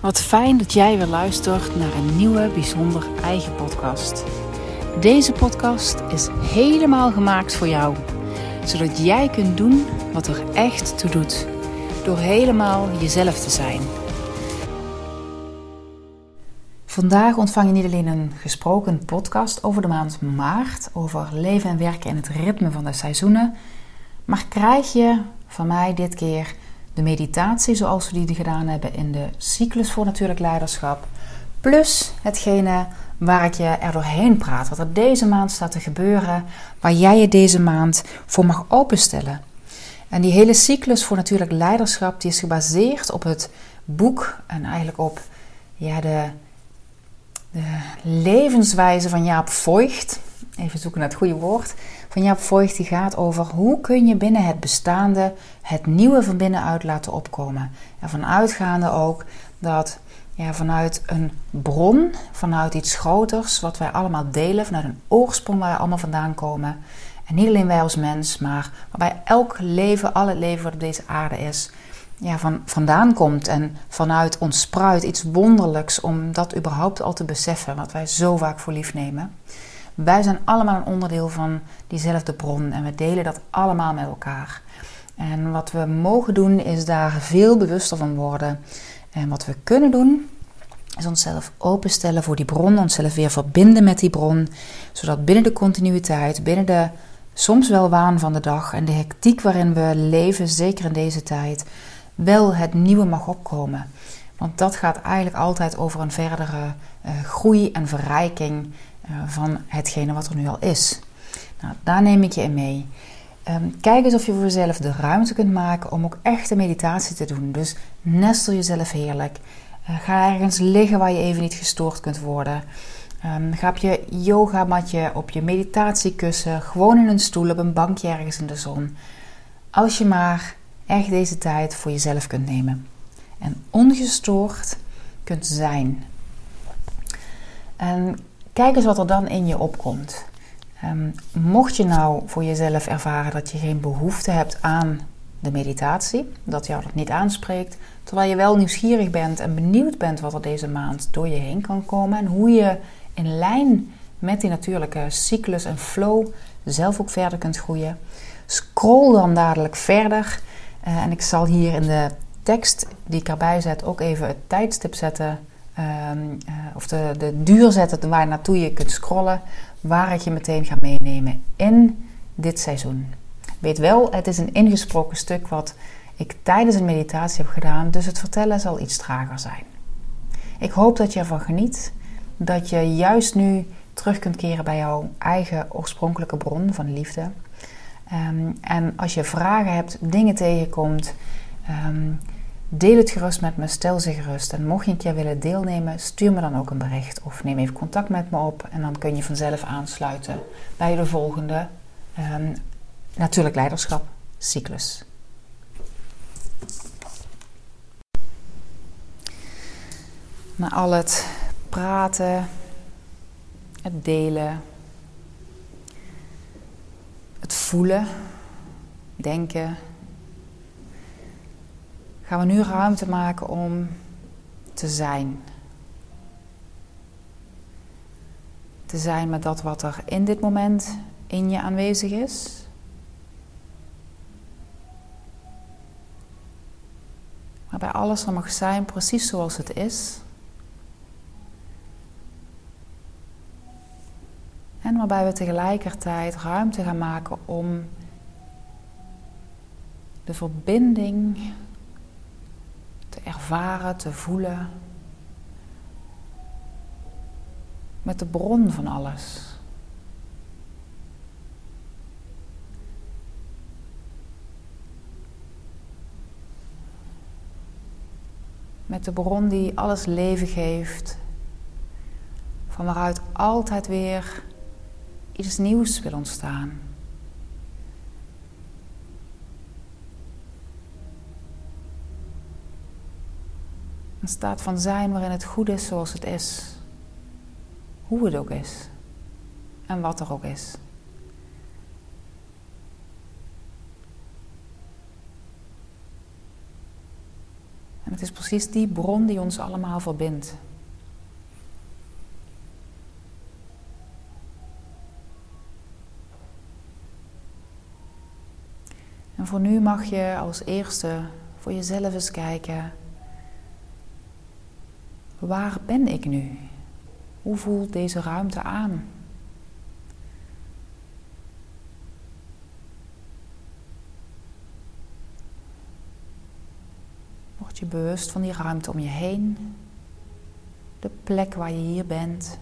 Wat fijn dat jij weer luistert naar een nieuwe bijzonder eigen podcast. Deze podcast is helemaal gemaakt voor jou, zodat jij kunt doen wat er echt toe doet, door helemaal jezelf te zijn. Vandaag ontvang je niet alleen een gesproken podcast over de maand maart, over leven en werken in het ritme van de seizoenen, maar krijg je van mij dit keer de meditatie zoals we die gedaan hebben in de cyclus voor natuurlijk leiderschap. Plus hetgene waar ik je er doorheen praat. Wat er deze maand staat te gebeuren. Waar jij je deze maand voor mag openstellen. En die hele cyclus voor natuurlijk leiderschap die is gebaseerd op het boek. En eigenlijk op ja, de, de levenswijze van Jaap Voigt. Even zoeken naar het goede woord van Jaap Voigt die gaat over hoe kun je binnen het bestaande het nieuwe van binnenuit laten opkomen. En vanuitgaande ook dat ja, vanuit een bron, vanuit iets groters, wat wij allemaal delen, vanuit een oorsprong waar we allemaal vandaan komen. En niet alleen wij als mens, maar waarbij elk leven, alle leven wat op deze aarde is, ja, van, vandaan komt. En vanuit ons spruit iets wonderlijks om dat überhaupt al te beseffen, wat wij zo vaak voor lief nemen. Wij zijn allemaal een onderdeel van diezelfde bron en we delen dat allemaal met elkaar. En wat we mogen doen is daar veel bewuster van worden. En wat we kunnen doen is onszelf openstellen voor die bron, onszelf weer verbinden met die bron, zodat binnen de continuïteit, binnen de soms wel waan van de dag en de hectiek waarin we leven, zeker in deze tijd, wel het nieuwe mag opkomen. Want dat gaat eigenlijk altijd over een verdere uh, groei en verrijking van hetgene wat er nu al is. Nou, daar neem ik je in mee. Um, kijk eens of je voor jezelf de ruimte kunt maken om ook echte meditatie te doen. Dus nestel jezelf heerlijk. Uh, ga ergens liggen waar je even niet gestoord kunt worden. Um, ga op je yogamatje, op je meditatiekussen, gewoon in een stoel, op een bankje ergens in de zon. Als je maar echt deze tijd voor jezelf kunt nemen. En ongestoord kunt zijn. En kijk eens wat er dan in je opkomt. Um, mocht je nou voor jezelf ervaren dat je geen behoefte hebt aan de meditatie, dat jou dat niet aanspreekt, terwijl je wel nieuwsgierig bent en benieuwd bent wat er deze maand door je heen kan komen en hoe je in lijn met die natuurlijke cyclus en flow zelf ook verder kunt groeien, scroll dan dadelijk verder. Uh, en ik zal hier in de tekst die ik erbij zet ook even het tijdstip zetten Um, uh, of de, de duur zetten waar naartoe je kunt scrollen, waar ik je meteen ga meenemen in dit seizoen. Weet wel, het is een ingesproken stuk wat ik tijdens een meditatie heb gedaan, dus het vertellen zal iets trager zijn. Ik hoop dat je ervan geniet, dat je juist nu terug kunt keren bij jouw eigen oorspronkelijke bron van liefde. Um, en als je vragen hebt, dingen tegenkomt, um, Deel het gerust met me, stel ze gerust. En mocht je een keer willen deelnemen, stuur me dan ook een bericht of neem even contact met me op. En dan kun je vanzelf aansluiten bij de volgende um, Natuurlijk Leiderschap cyclus. Na al het praten, het delen, het voelen, denken, gaan we nu ruimte maken om te zijn. Te zijn met dat wat er in dit moment in je aanwezig is. Waarbij alles er mag zijn precies zoals het is. En waarbij we tegelijkertijd ruimte gaan maken om de verbinding te ervaren, te voelen. Met de bron van alles. Met de bron die alles leven geeft, van waaruit altijd weer iets nieuws wil ontstaan. Een staat van zijn waarin het goed is zoals het is. Hoe het ook is. En wat er ook is. En het is precies die bron die ons allemaal verbindt. En voor nu mag je als eerste voor jezelf eens kijken. Waar ben ik nu? Hoe voelt deze ruimte aan? Word je bewust van die ruimte om je heen, de plek waar je hier bent.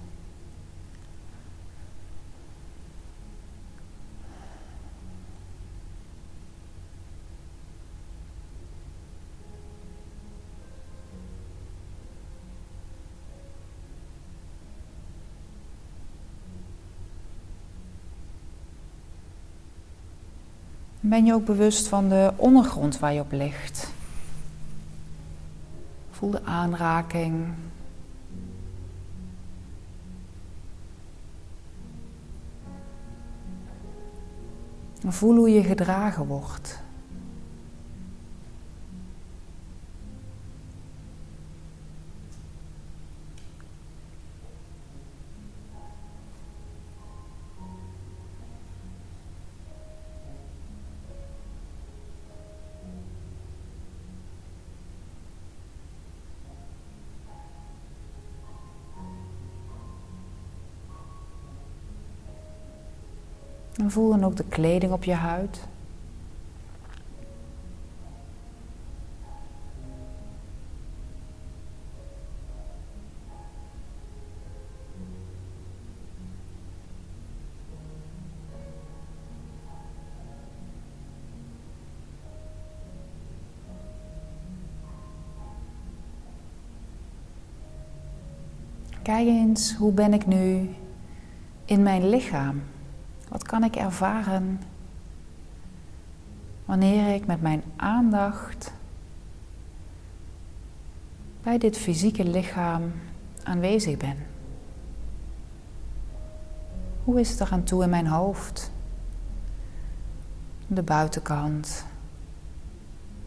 Ben je ook bewust van de ondergrond waar je op ligt? Voel de aanraking. Voel hoe je gedragen wordt. En voel dan ook de kleding op je huid. Kijk eens, hoe ben ik nu in mijn lichaam? Kan ik ervaren wanneer ik met mijn aandacht bij dit fysieke lichaam aanwezig ben? Hoe is het er aan toe in mijn hoofd? De buitenkant,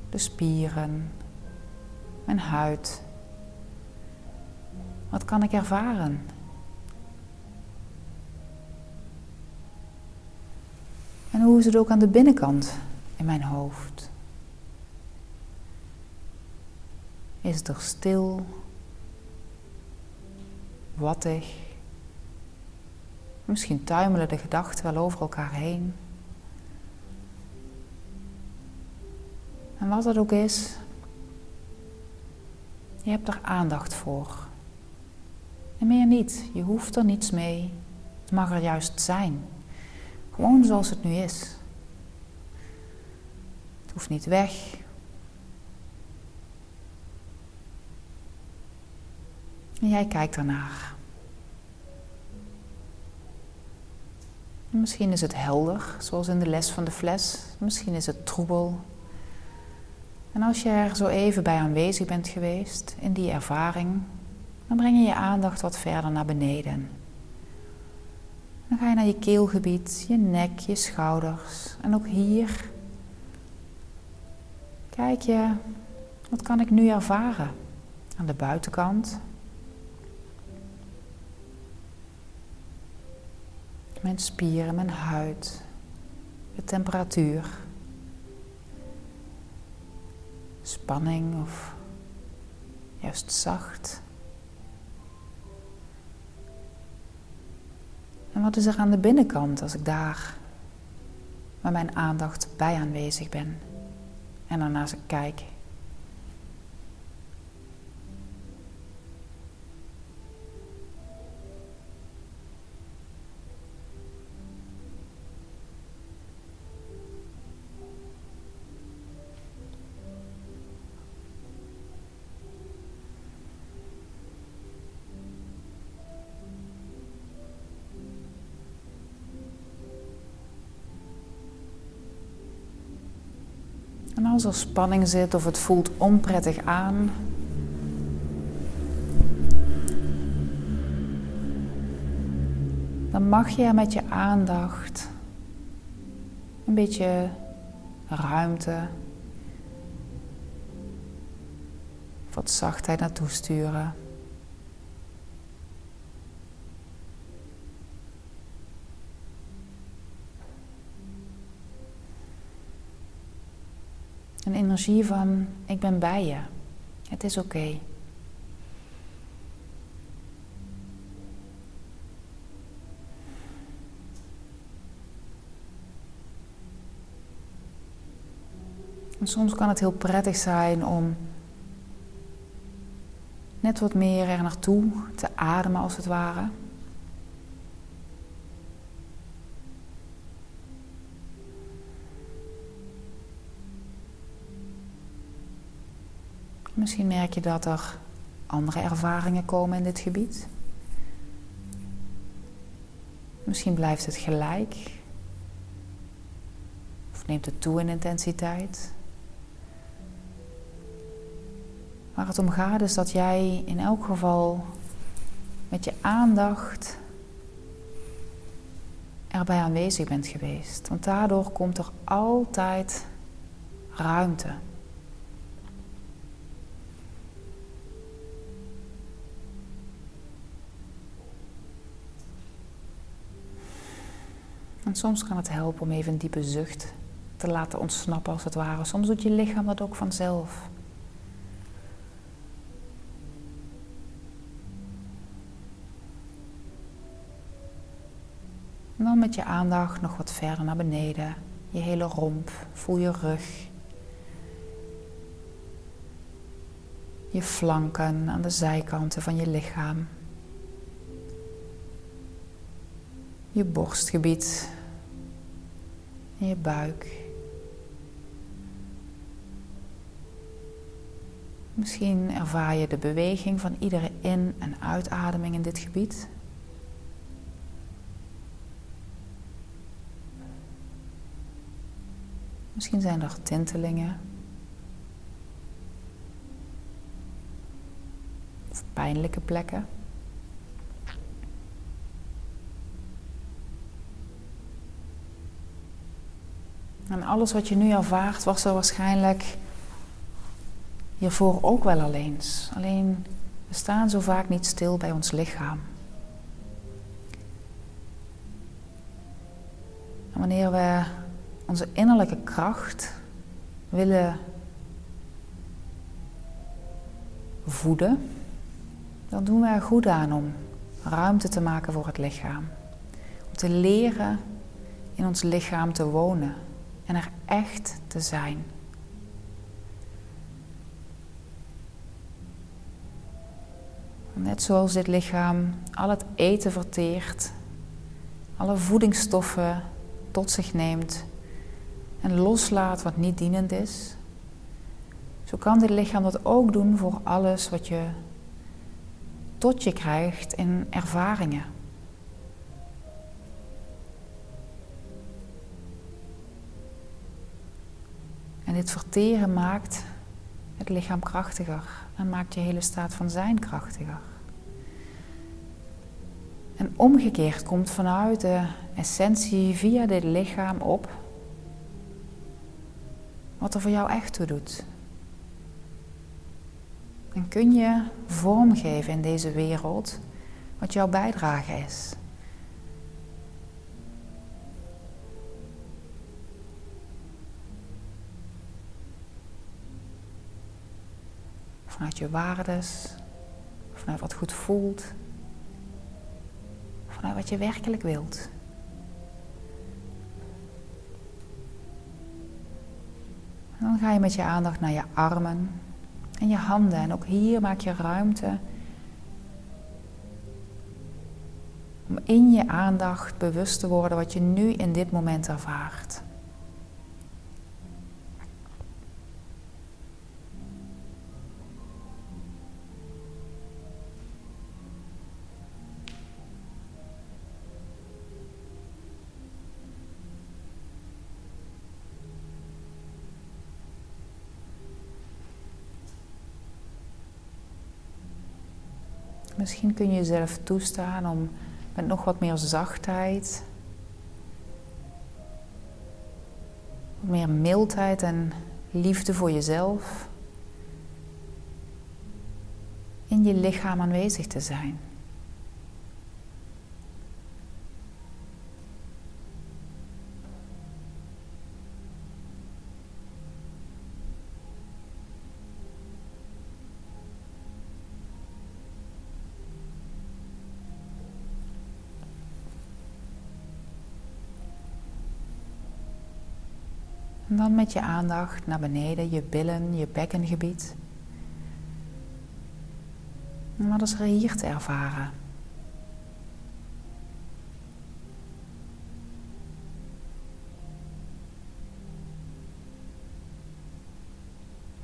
de spieren, mijn huid. Wat kan ik ervaren? Hoe is het ook aan de binnenkant in mijn hoofd? Is het er stil, wattig? Misschien tuimelen de gedachten wel over elkaar heen. En wat het ook is, je hebt er aandacht voor. En meer niet, je hoeft er niets mee. Het mag er juist zijn. Gewoon zoals het nu is. Het hoeft niet weg. En jij kijkt ernaar. Misschien is het helder, zoals in de les van de fles. Misschien is het troebel. En als je er zo even bij aanwezig bent geweest in die ervaring, dan breng je je aandacht wat verder naar beneden. Dan ga je naar je keelgebied, je nek, je schouders. En ook hier kijk je, wat kan ik nu ervaren? Aan de buitenkant. Mijn spieren, mijn huid, de temperatuur. Spanning of juist zacht. En wat is er aan de binnenkant als ik daar met mijn aandacht bij aanwezig ben en daarnaast kijk? Als spanning zit of het voelt onprettig aan, dan mag je met je aandacht een beetje ruimte wat zachtheid naartoe sturen. Een energie van ik ben bij je. Het is oké. En soms kan het heel prettig zijn om net wat meer er naartoe te ademen als het ware. Misschien merk je dat er andere ervaringen komen in dit gebied. Misschien blijft het gelijk. Of neemt het toe in intensiteit. Waar het om gaat is dat jij in elk geval met je aandacht erbij aanwezig bent geweest. Want daardoor komt er altijd ruimte. En soms kan het helpen om even een diepe zucht te laten ontsnappen als het ware. Soms doet je lichaam dat ook vanzelf. En dan met je aandacht nog wat verder naar beneden. Je hele romp, voel je rug. Je flanken aan de zijkanten van je lichaam. Je borstgebied. En je buik. Misschien ervaar je de beweging van iedere in- en uitademing in dit gebied. Misschien zijn er tintelingen. Of pijnlijke plekken. En alles wat je nu ervaart was er waarschijnlijk hiervoor ook wel al eens. Alleen we staan zo vaak niet stil bij ons lichaam. En wanneer we onze innerlijke kracht willen voeden, dan doen we er goed aan om ruimte te maken voor het lichaam. Om te leren in ons lichaam te wonen en er echt te zijn. Net zoals dit lichaam al het eten verteert, alle voedingsstoffen tot zich neemt en loslaat wat niet dienend is, zo kan dit lichaam dat ook doen voor alles wat je tot je krijgt in ervaringen. En dit verteren maakt het lichaam krachtiger en maakt je hele staat van zijn krachtiger. En omgekeerd komt vanuit de essentie via dit lichaam op wat er voor jou echt toe doet. En kun je vormgeven in deze wereld wat jouw bijdrage is. Vanuit je waardes, vanuit wat goed voelt, vanuit wat je werkelijk wilt. Dan ga je met je aandacht naar je armen en je handen. En ook hier maak je ruimte om in je aandacht bewust te worden wat je nu in dit moment ervaart. Misschien kun je jezelf toestaan om met nog wat meer zachtheid, wat meer mildheid en liefde voor jezelf in je lichaam aanwezig te zijn. En dan met je aandacht naar beneden, je billen, je bekkengebied. En wat is er hier te ervaren?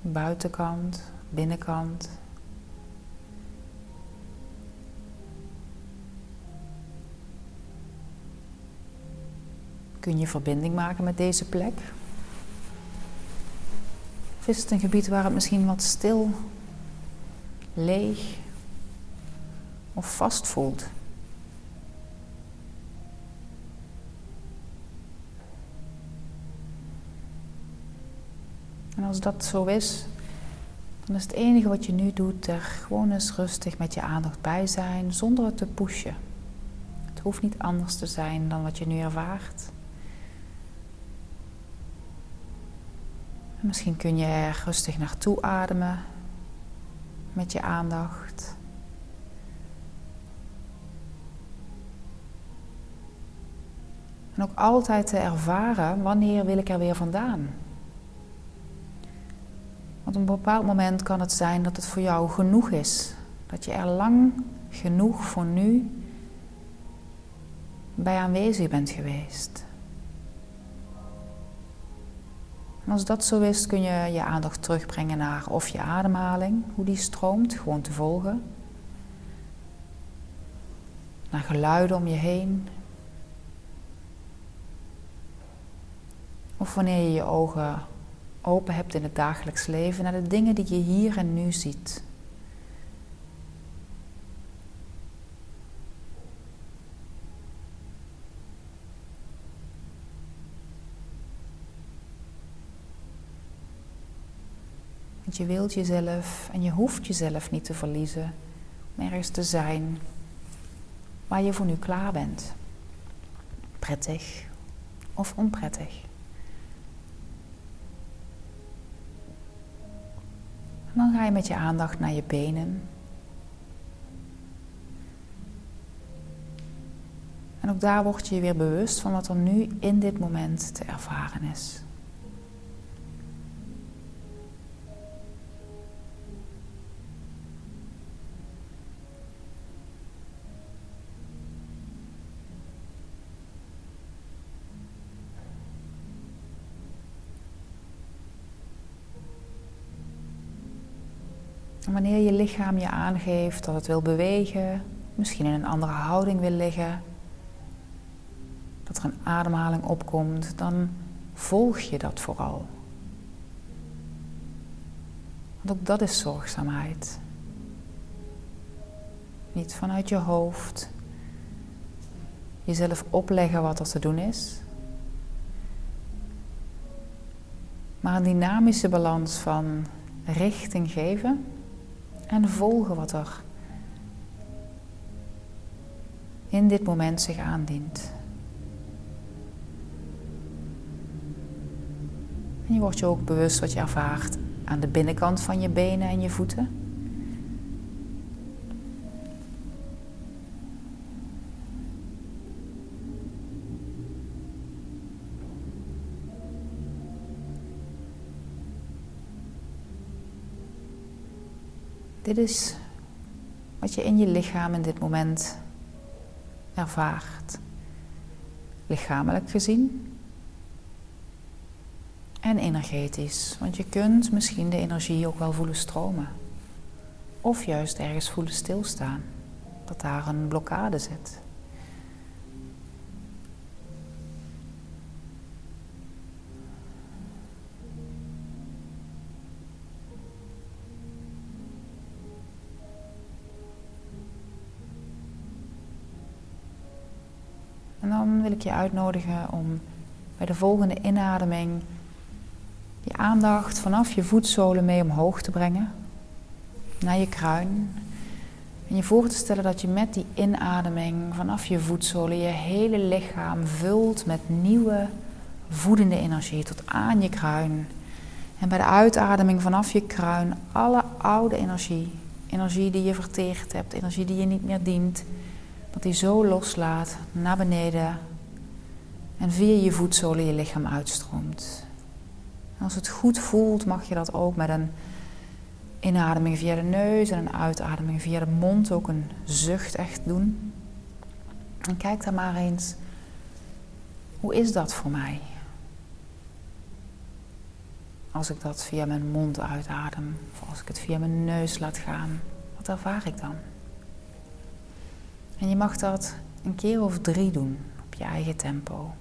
Buitenkant, binnenkant. Kun je verbinding maken met deze plek? Of is het een gebied waar het misschien wat stil, leeg of vast voelt? En als dat zo is, dan is het enige wat je nu doet er gewoon eens rustig met je aandacht bij zijn, zonder het te pushen. Het hoeft niet anders te zijn dan wat je nu ervaart. Misschien kun je er rustig naartoe ademen met je aandacht. En ook altijd te ervaren wanneer wil ik er weer vandaan. Want op een bepaald moment kan het zijn dat het voor jou genoeg is. Dat je er lang genoeg voor nu bij aanwezig bent geweest. En als dat zo is, kun je je aandacht terugbrengen naar of je ademhaling, hoe die stroomt, gewoon te volgen. Naar geluiden om je heen. Of wanneer je je ogen open hebt in het dagelijks leven, naar de dingen die je hier en nu ziet. Je wilt jezelf en je hoeft jezelf niet te verliezen om ergens te zijn waar je voor nu klaar bent. Prettig of onprettig. En dan ga je met je aandacht naar je benen. En ook daar word je weer bewust van wat er nu in dit moment te ervaren is. Wanneer je lichaam je aangeeft dat het wil bewegen, misschien in een andere houding wil liggen, dat er een ademhaling opkomt, dan volg je dat vooral. Want ook dat is zorgzaamheid. Niet vanuit je hoofd jezelf opleggen wat er te doen is, maar een dynamische balans van richting geven en volgen wat er in dit moment zich aandient. En je wordt je ook bewust wat je ervaart aan de binnenkant van je benen en je voeten. Dit is wat je in je lichaam in dit moment ervaart. Lichamelijk gezien en energetisch. Want je kunt misschien de energie ook wel voelen stromen. Of juist ergens voelen stilstaan. Dat daar een blokkade zit. Ik je uitnodigen om bij de volgende inademing je aandacht vanaf je voetzolen mee omhoog te brengen. Naar je kruin. En je voor te stellen dat je met die inademing vanaf je voetzolen je hele lichaam vult met nieuwe voedende energie tot aan je kruin. En bij de uitademing vanaf je kruin alle oude energie, energie die je verteerd hebt, energie die je niet meer dient, dat die zo loslaat naar beneden en via je voetzolen je lichaam uitstroomt. Als het goed voelt, mag je dat ook met een inademing via de neus en een uitademing via de mond ook een zucht echt doen. En kijk dan maar eens, hoe is dat voor mij? Als ik dat via mijn mond uitadem, of als ik het via mijn neus laat gaan, wat ervaar ik dan? En je mag dat een keer of drie doen op je eigen tempo.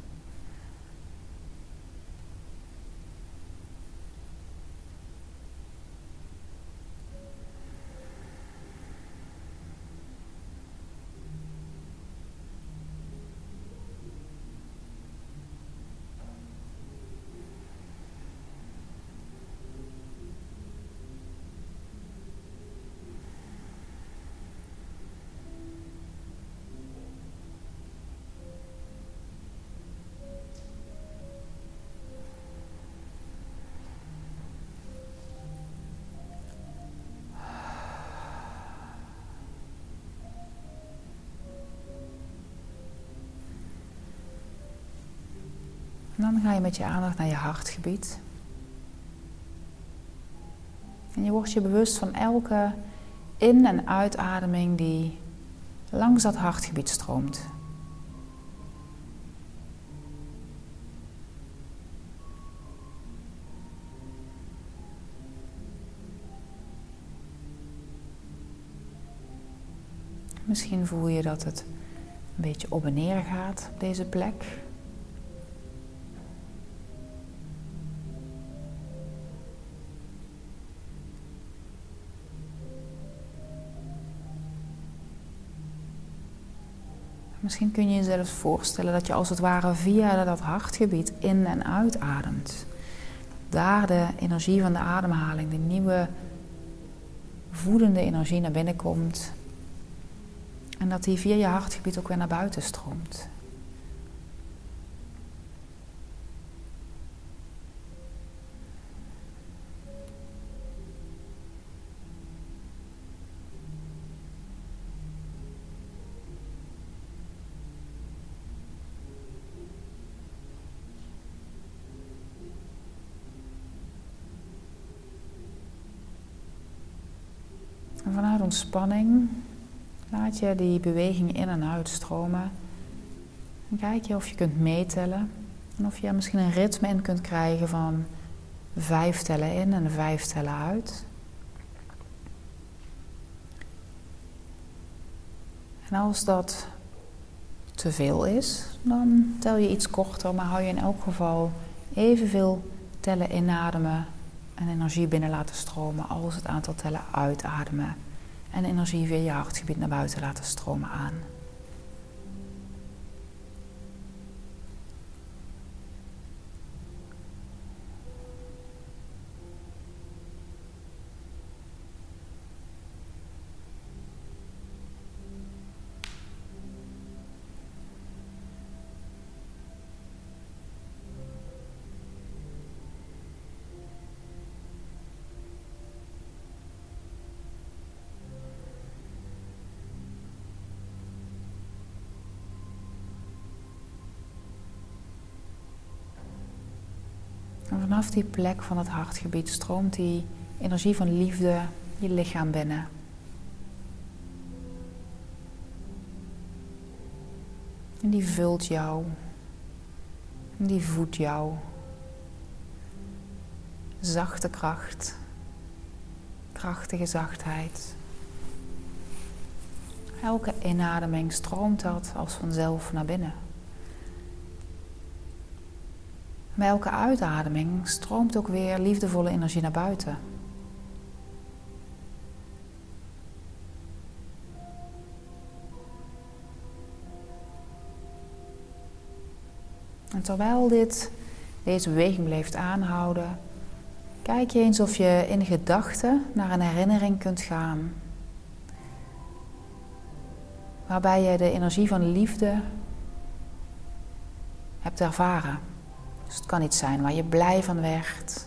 Ga je met je aandacht naar je hartgebied. En je wordt je bewust van elke in- en uitademing die langs dat hartgebied stroomt. Misschien voel je dat het een beetje op en neer gaat op deze plek. Misschien kun je jezelf voorstellen dat je als het ware via dat hartgebied in en uitademt. Daar de energie van de ademhaling, de nieuwe voedende energie naar binnen komt. En dat die via je hartgebied ook weer naar buiten stroomt. En vanuit ontspanning laat je die beweging in en uit stromen. En kijk je of je kunt meetellen. En of je er misschien een ritme in kunt krijgen van vijf tellen in en vijf tellen uit. En als dat te veel is, dan tel je iets korter, maar hou je in elk geval evenveel tellen inademen en energie binnen laten stromen als het aantal tellen uitademen en energie via je hartgebied naar buiten laten stromen aan. Vanaf die plek van het hartgebied stroomt die energie van liefde je lichaam binnen. En die vult jou. En die voedt jou. Zachte kracht. Krachtige zachtheid. Elke inademing stroomt dat als vanzelf naar binnen. Bij elke uitademing stroomt ook weer liefdevolle energie naar buiten. En terwijl dit, deze beweging blijft aanhouden, kijk je eens of je in gedachten naar een herinnering kunt gaan. waarbij je de energie van liefde hebt ervaren. Dus het kan iets zijn waar je blij van werd,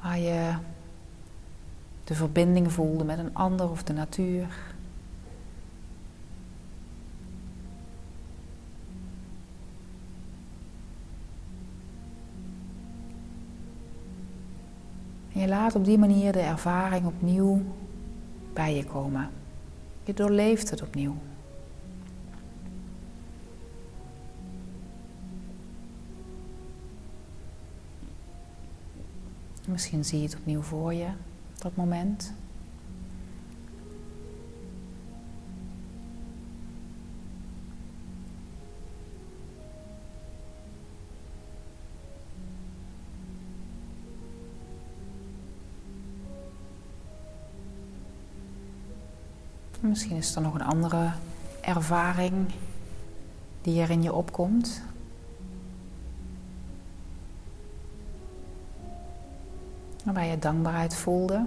waar je de verbinding voelde met een ander of de natuur. En je laat op die manier de ervaring opnieuw bij je komen. Je doorleeft het opnieuw. Misschien zie je het opnieuw voor je, dat moment. Misschien is er nog een andere ervaring die er in je opkomt. Waarbij je dankbaarheid voelde.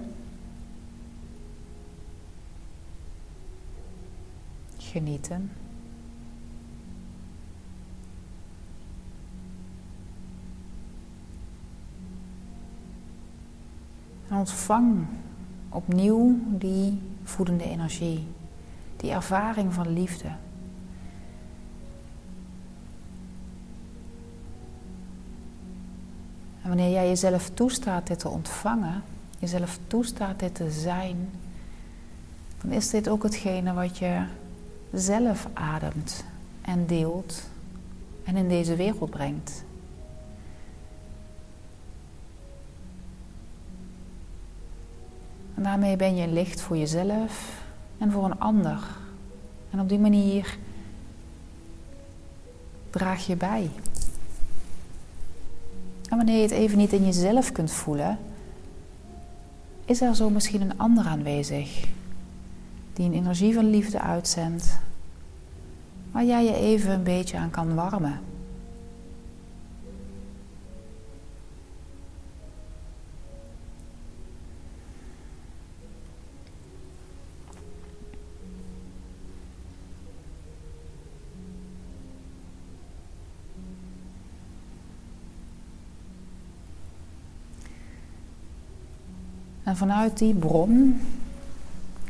Genieten. En ontvang opnieuw die voedende energie, die ervaring van liefde. En wanneer jij jezelf toestaat dit te ontvangen, jezelf toestaat dit te zijn, dan is dit ook hetgene wat je zelf ademt en deelt en in deze wereld brengt. En daarmee ben je licht voor jezelf en voor een ander. En op die manier draag je bij. En wanneer je het even niet in jezelf kunt voelen, is er zo misschien een ander aanwezig die een energie van liefde uitzendt, waar jij je even een beetje aan kan warmen. Vanuit die bron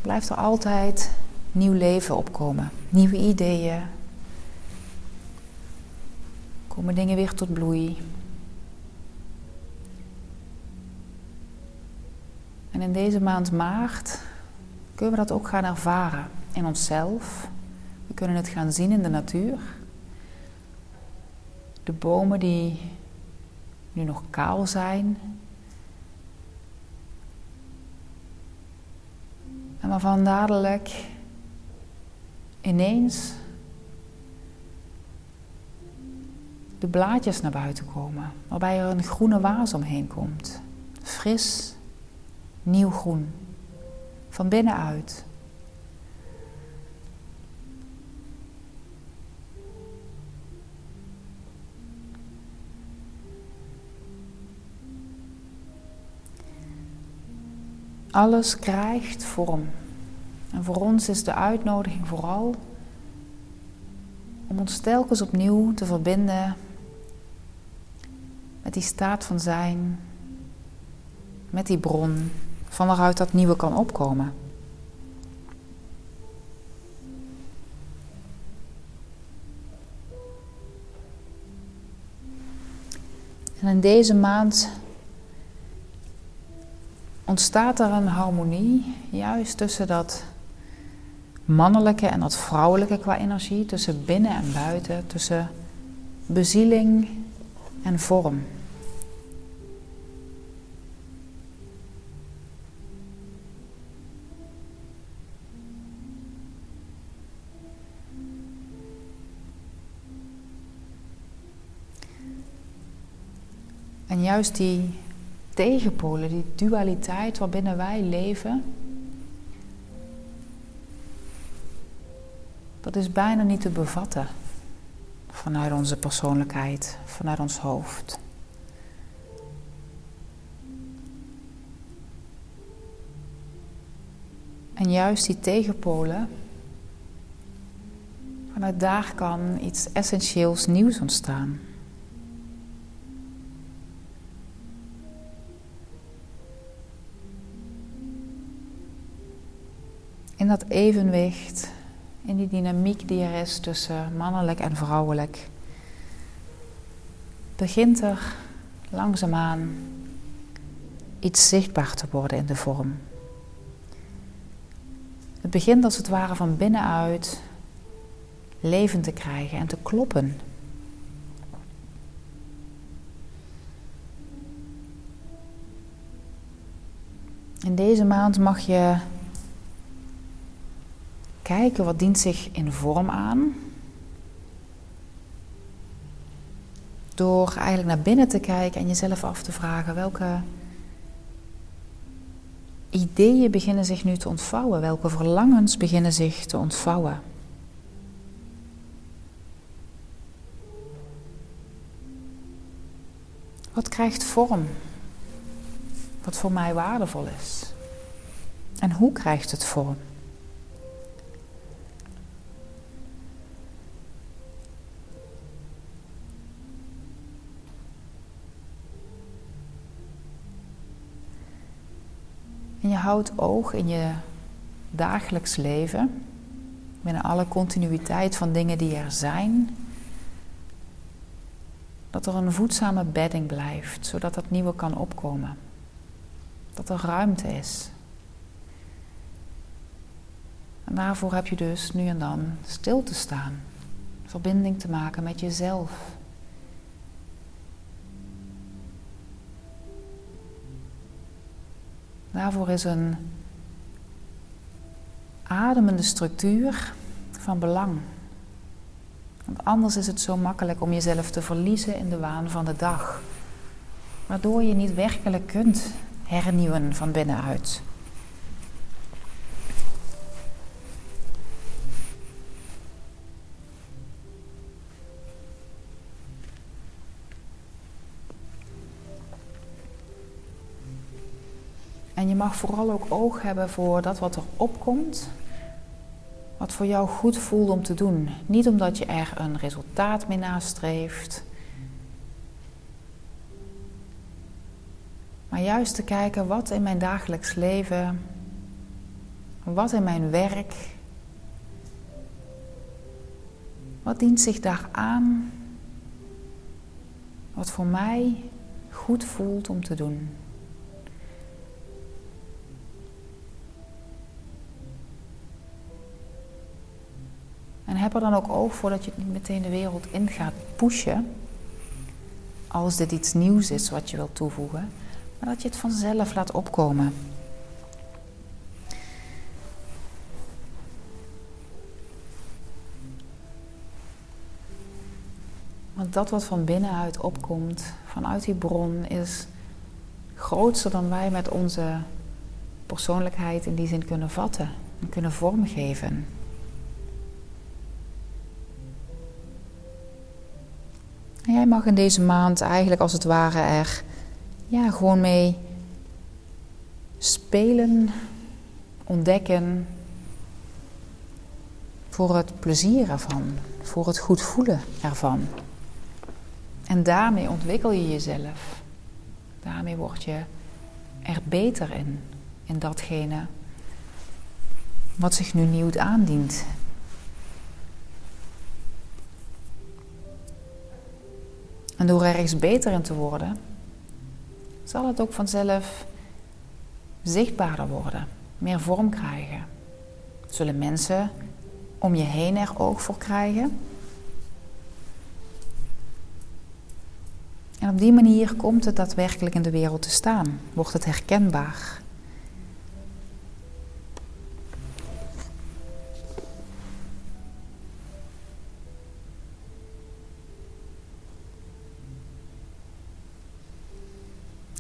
blijft er altijd nieuw leven opkomen, nieuwe ideeën. Komen dingen weer tot bloei. En in deze maand maart kunnen we dat ook gaan ervaren in onszelf. We kunnen het gaan zien in de natuur. De bomen die nu nog kaal zijn, En waarvan dadelijk ineens de blaadjes naar buiten komen. Waarbij er een groene waas omheen komt. Fris, nieuw groen. Van binnenuit. Alles krijgt vorm. En voor ons is de uitnodiging vooral om ons telkens opnieuw te verbinden met die staat van zijn, met die bron, van waaruit dat nieuwe kan opkomen. En in deze maand ontstaat er een harmonie juist tussen dat mannelijke en dat vrouwelijke qua energie, tussen binnen en buiten, tussen bezieling en vorm. En juist die tegenpolen, die dualiteit waarbinnen wij leven, dat is bijna niet te bevatten vanuit onze persoonlijkheid, vanuit ons hoofd. En juist die tegenpolen, vanuit daar kan iets essentieels nieuws ontstaan. In dat evenwicht, in die dynamiek die er is tussen mannelijk en vrouwelijk, begint er langzaamaan iets zichtbaar te worden in de vorm. Het begint als het ware van binnenuit leven te krijgen en te kloppen. In deze maand mag je kijken wat dient zich in vorm aan. Door eigenlijk naar binnen te kijken en jezelf af te vragen welke ideeën beginnen zich nu te ontvouwen, welke verlangens beginnen zich te ontvouwen. Wat krijgt vorm? Wat voor mij waardevol is. En hoe krijgt het vorm? Houdt oog in je dagelijks leven, binnen alle continuïteit van dingen die er zijn, dat er een voedzame bedding blijft, zodat het nieuwe kan opkomen. Dat er ruimte is. En daarvoor heb je dus nu en dan stil te staan, verbinding te maken met jezelf. Daarvoor is een ademende structuur van belang. Want anders is het zo makkelijk om jezelf te verliezen in de waan van de dag, waardoor je niet werkelijk kunt hernieuwen van binnenuit. En je mag vooral ook oog hebben voor dat wat er opkomt, wat voor jou goed voelt om te doen. Niet omdat je er een resultaat mee nastreeft, maar juist te kijken wat in mijn dagelijks leven, wat in mijn werk, wat dient zich daar aan, wat voor mij goed voelt om te doen. En heb er dan ook oog voor dat je niet meteen de wereld in gaat pushen. Als dit iets nieuws is wat je wilt toevoegen. Maar dat je het vanzelf laat opkomen. Want dat wat van binnenuit opkomt, vanuit die bron, is groter dan wij met onze persoonlijkheid in die zin kunnen vatten en kunnen vormgeven. Jij mag in deze maand eigenlijk als het ware er ja, gewoon mee spelen, ontdekken. Voor het plezier ervan, voor het goed voelen ervan. En daarmee ontwikkel je jezelf. Daarmee word je er beter in, in datgene wat zich nu nieuw aandient. En door ergens beter in te worden, zal het ook vanzelf zichtbaarder worden, meer vorm krijgen. Zullen mensen om je heen er oog voor krijgen? En op die manier komt het daadwerkelijk in de wereld te staan, wordt het herkenbaar.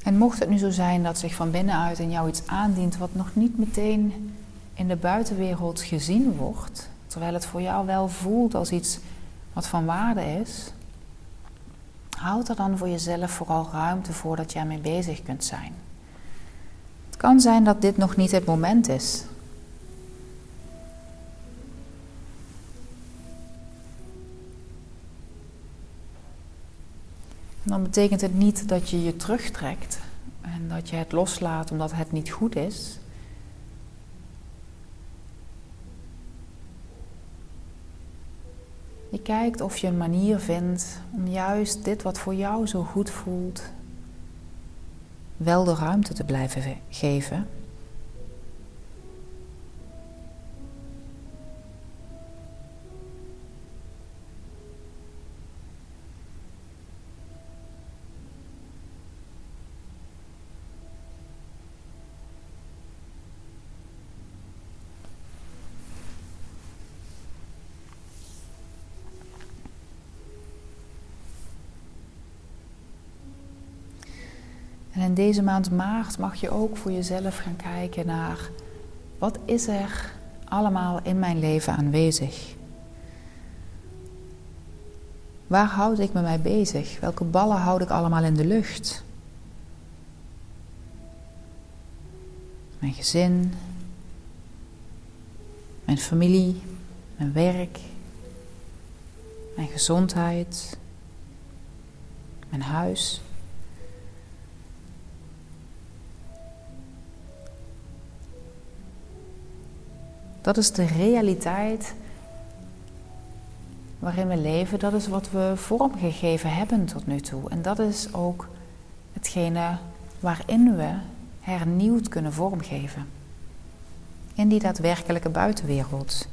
En mocht het nu zo zijn dat zich van binnenuit in jou iets aandient wat nog niet meteen in de buitenwereld gezien wordt, terwijl het voor jou wel voelt als iets wat van waarde is, houd er dan voor jezelf vooral ruimte voor dat je ermee bezig kunt zijn. Het kan zijn dat dit nog niet het moment is. Dan betekent het niet dat je je terugtrekt en dat je het loslaat omdat het niet goed is. Je kijkt of je een manier vindt om juist dit wat voor jou zo goed voelt, wel de ruimte te blijven geven. En in deze maand maart mag je ook voor jezelf gaan kijken naar wat is er allemaal in mijn leven aanwezig? Waar houd ik me mee bezig? Welke ballen houd ik allemaal in de lucht? Mijn gezin, mijn familie, mijn werk, mijn gezondheid, mijn huis. Dat is de realiteit waarin we leven. Dat is wat we vormgegeven hebben tot nu toe. En dat is ook hetgene waarin we hernieuwd kunnen vormgeven. In die daadwerkelijke buitenwereld.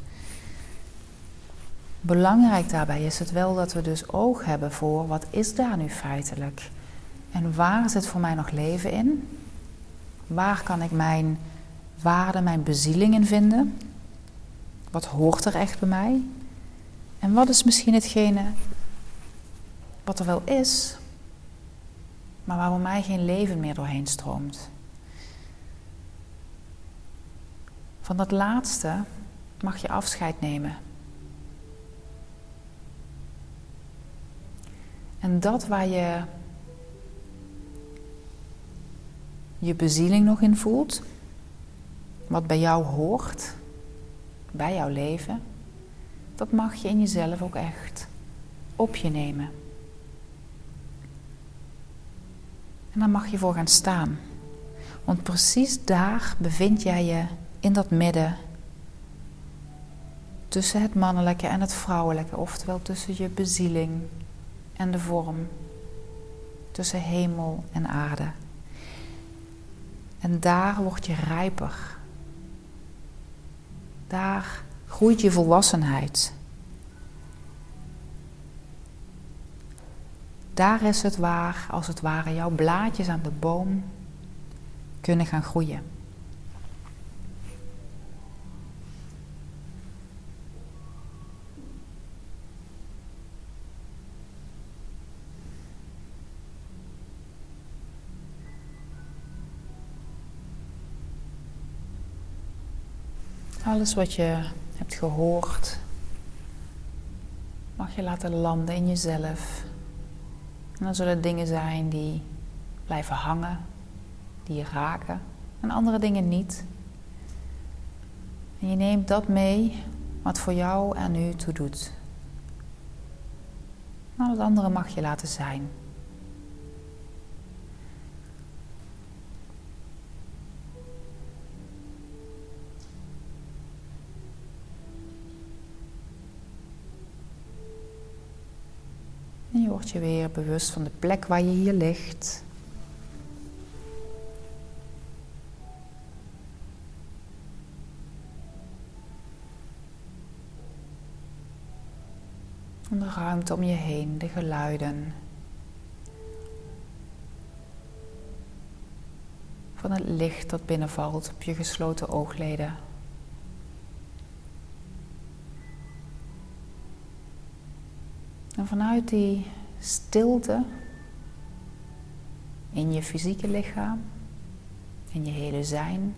Belangrijk daarbij is het wel dat we dus oog hebben voor wat is daar nu feitelijk? En waar zit voor mij nog leven in? Waar kan ik mijn waarde, mijn bezieling in vinden? Wat hoort er echt bij mij? En wat is misschien hetgene wat er wel is, maar waar bij mij geen leven meer doorheen stroomt? Van dat laatste mag je afscheid nemen. En dat waar je je bezieling nog in voelt, wat bij jou hoort, bij jouw leven, dat mag je in jezelf ook echt op je nemen. En daar mag je voor gaan staan. Want precies daar bevind jij je in dat midden tussen het mannelijke en het vrouwelijke, oftewel tussen je bezieling en de vorm, tussen hemel en aarde. En daar word je rijper daar groeit je volwassenheid. Daar is het waar, als het ware, jouw blaadjes aan de boom kunnen gaan groeien. Alles wat je hebt gehoord, mag je laten landen in jezelf. En dan zullen dingen zijn die blijven hangen, die je raken, en andere dingen niet. En je neemt dat mee wat voor jou en nu toe doet. Maar het andere mag je laten zijn. Je je weer bewust van de plek waar je hier ligt. En de ruimte om je heen, de geluiden. Van het licht dat binnenvalt op je gesloten oogleden. En vanuit die stilte in je fysieke lichaam, in je hele zijn,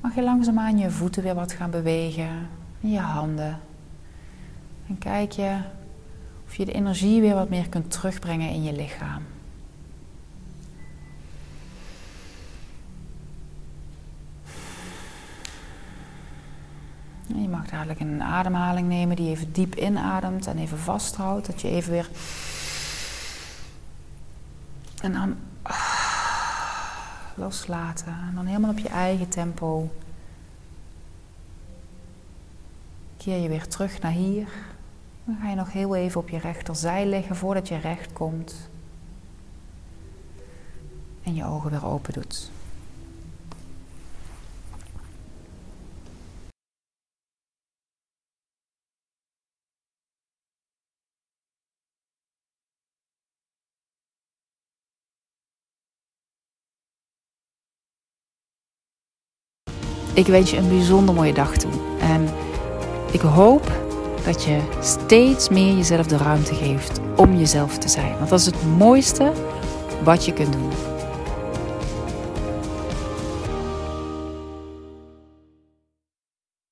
mag je langzaamaan je voeten weer wat gaan bewegen, en je handen. En kijk je of je de energie weer wat meer kunt terugbrengen in je lichaam. Je mag dadelijk een ademhaling nemen die even diep inademt en even vasthoudt. Dat je even weer En dan ah, loslaten. En dan helemaal op je eigen tempo. Keer je weer terug naar hier. Dan ga je nog heel even op je rechterzij liggen voordat je recht komt. En je ogen weer open doet. Ik wens je een bijzonder mooie dag toe. En ik hoop dat je steeds meer jezelf de ruimte geeft om jezelf te zijn. Want dat is het mooiste wat je kunt doen.